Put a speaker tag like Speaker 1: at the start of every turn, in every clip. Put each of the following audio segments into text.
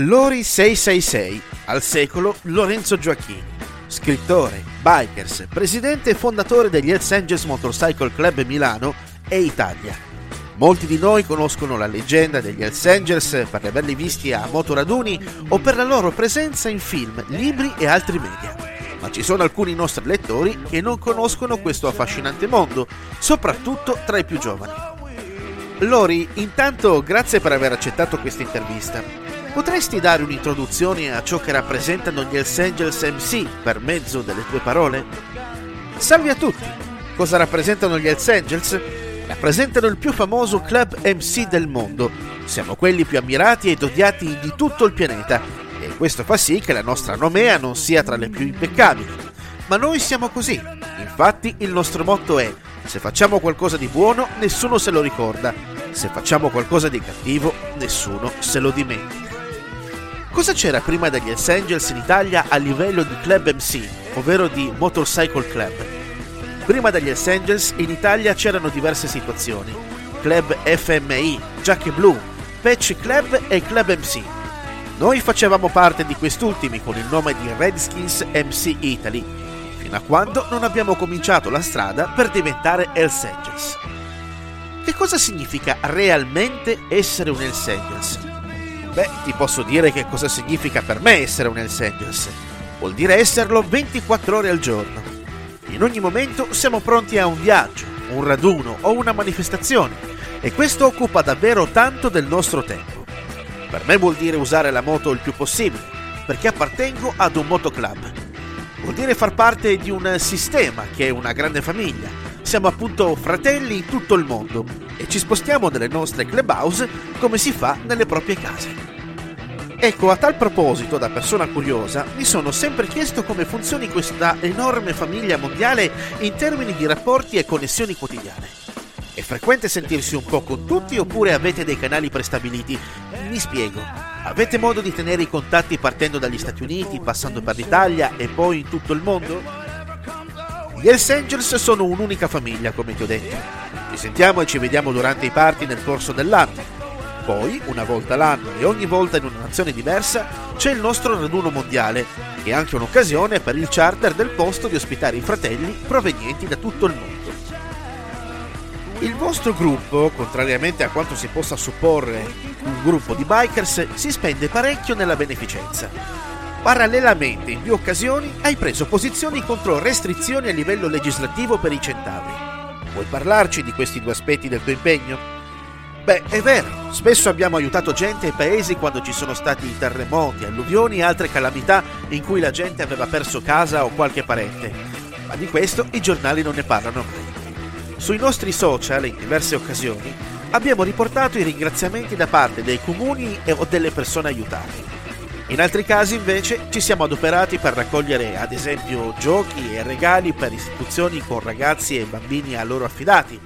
Speaker 1: Lori 666, al secolo Lorenzo Gioacchini, scrittore, bikers, presidente e fondatore degli Hells Angels Motorcycle Club Milano e Italia. Molti di noi conoscono la leggenda degli Hells Angels per averli visti a motoraduni o per la loro presenza in film, libri e altri media. Ma ci sono alcuni nostri lettori che non conoscono questo affascinante mondo, soprattutto tra i più giovani. Lori, intanto grazie per aver accettato questa intervista. Potresti dare un'introduzione a ciò che rappresentano gli Hells Angels MC per mezzo delle tue parole? Salve a tutti! Cosa rappresentano gli Hells Angels? Rappresentano il più famoso club MC del mondo. Siamo quelli più ammirati ed odiati di tutto il pianeta e questo fa sì che la nostra nomea non sia tra le più impeccabili. Ma noi siamo così. Infatti il nostro motto è se facciamo qualcosa di buono nessuno se lo ricorda, se facciamo qualcosa di cattivo nessuno se lo dimentica. Cosa c'era prima degli Hells Angels in Italia a livello di club MC, ovvero di Motorcycle Club? Prima degli Hells Angels in Italia c'erano diverse situazioni. Club FMI, Giacche Blu, Patch Club e Club MC. Noi facevamo parte di quest'ultimi con il nome di Redskins MC Italy, fino a quando non abbiamo cominciato la strada per diventare Hells Angels. Che cosa significa realmente essere un Hells Angels? Beh, ti posso dire che cosa significa per me essere un Hells Angels. Vuol dire esserlo 24 ore al giorno. In ogni momento siamo pronti a un viaggio, un raduno o una manifestazione e questo occupa davvero tanto del nostro tempo. Per me vuol dire usare la moto il più possibile, perché appartengo ad un motoclub. Vuol dire far parte di un sistema che è una grande famiglia. Siamo appunto fratelli in tutto il mondo e ci spostiamo nelle nostre clubhouse come si fa nelle proprie case. Ecco, a tal proposito, da persona curiosa, mi sono sempre chiesto come funzioni questa enorme famiglia mondiale in termini di rapporti e connessioni quotidiane. È frequente sentirsi un po' con tutti oppure avete dei canali prestabiliti? Mi spiego. Avete modo di tenere i contatti partendo dagli Stati Uniti, passando per l'Italia e poi in tutto il mondo? Gli Hells Angels sono un'unica famiglia, come ti ho detto. Ci sentiamo e ci vediamo durante i party nel corso dell'anno poi, una volta l'anno e ogni volta in una nazione diversa, c'è il nostro raduno mondiale, che è anche un'occasione per il charter del posto di ospitare i fratelli provenienti da tutto il mondo. Il vostro gruppo, contrariamente a quanto si possa supporre un gruppo di bikers, si spende parecchio nella beneficenza. Parallelamente, in più occasioni, hai preso posizioni contro restrizioni a livello legislativo per i centauri. Vuoi parlarci di questi due aspetti del tuo impegno? Beh, è vero, spesso abbiamo aiutato gente e paesi quando ci sono stati terremoti, alluvioni e altre calamità in cui la gente aveva perso casa o qualche parente, ma di questo i giornali non ne parlano mai. Sui nostri social, in diverse occasioni, abbiamo riportato i ringraziamenti da parte dei comuni o delle persone aiutate. In altri casi invece ci siamo adoperati per raccogliere ad esempio giochi e regali per istituzioni con ragazzi e bambini a loro affidati,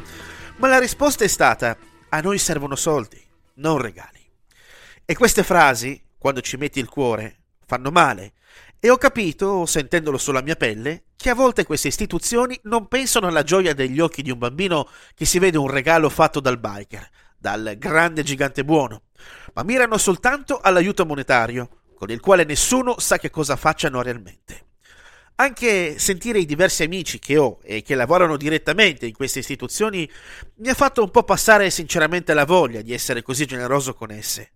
Speaker 1: ma la risposta è stata a noi servono soldi, non regali. E queste frasi, quando ci metti il cuore, fanno male. E ho capito, sentendolo sulla mia pelle, che a volte queste istituzioni non pensano alla gioia degli occhi di un bambino che si vede un regalo fatto dal biker, dal grande gigante buono, ma mirano soltanto all'aiuto monetario, con il quale nessuno sa che cosa facciano realmente. Anche sentire i diversi amici che ho e che lavorano direttamente in queste istituzioni mi ha fatto un po' passare sinceramente la voglia di essere così generoso con esse.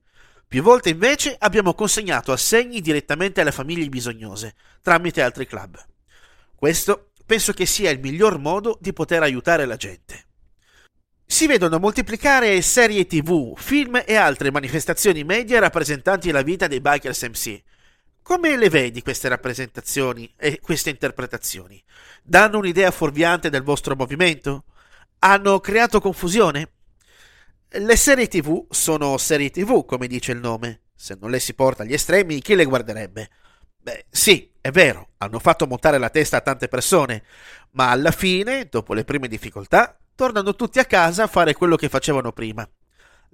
Speaker 1: Più volte invece abbiamo consegnato assegni direttamente alle famiglie bisognose, tramite altri club. Questo penso che sia il miglior modo di poter aiutare la gente. Si vedono moltiplicare serie tv, film e altre manifestazioni media rappresentanti la vita dei bikers MC, come le vedi queste rappresentazioni e queste interpretazioni? Danno un'idea fuorviante del vostro movimento? Hanno creato confusione? Le serie tv sono serie tv, come dice il nome. Se non le si porta agli estremi, chi le guarderebbe? Beh, sì, è vero, hanno fatto montare la testa a tante persone, ma alla fine, dopo le prime difficoltà, tornano tutti a casa a fare quello che facevano prima.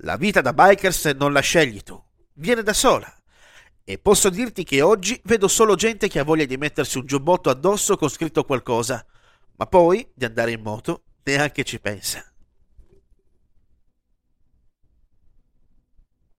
Speaker 1: La vita da bikers non la scegli tu, viene da sola. E posso dirti che oggi vedo solo gente che ha voglia di mettersi un giubbotto addosso con scritto qualcosa, ma poi di andare in moto neanche ci pensa.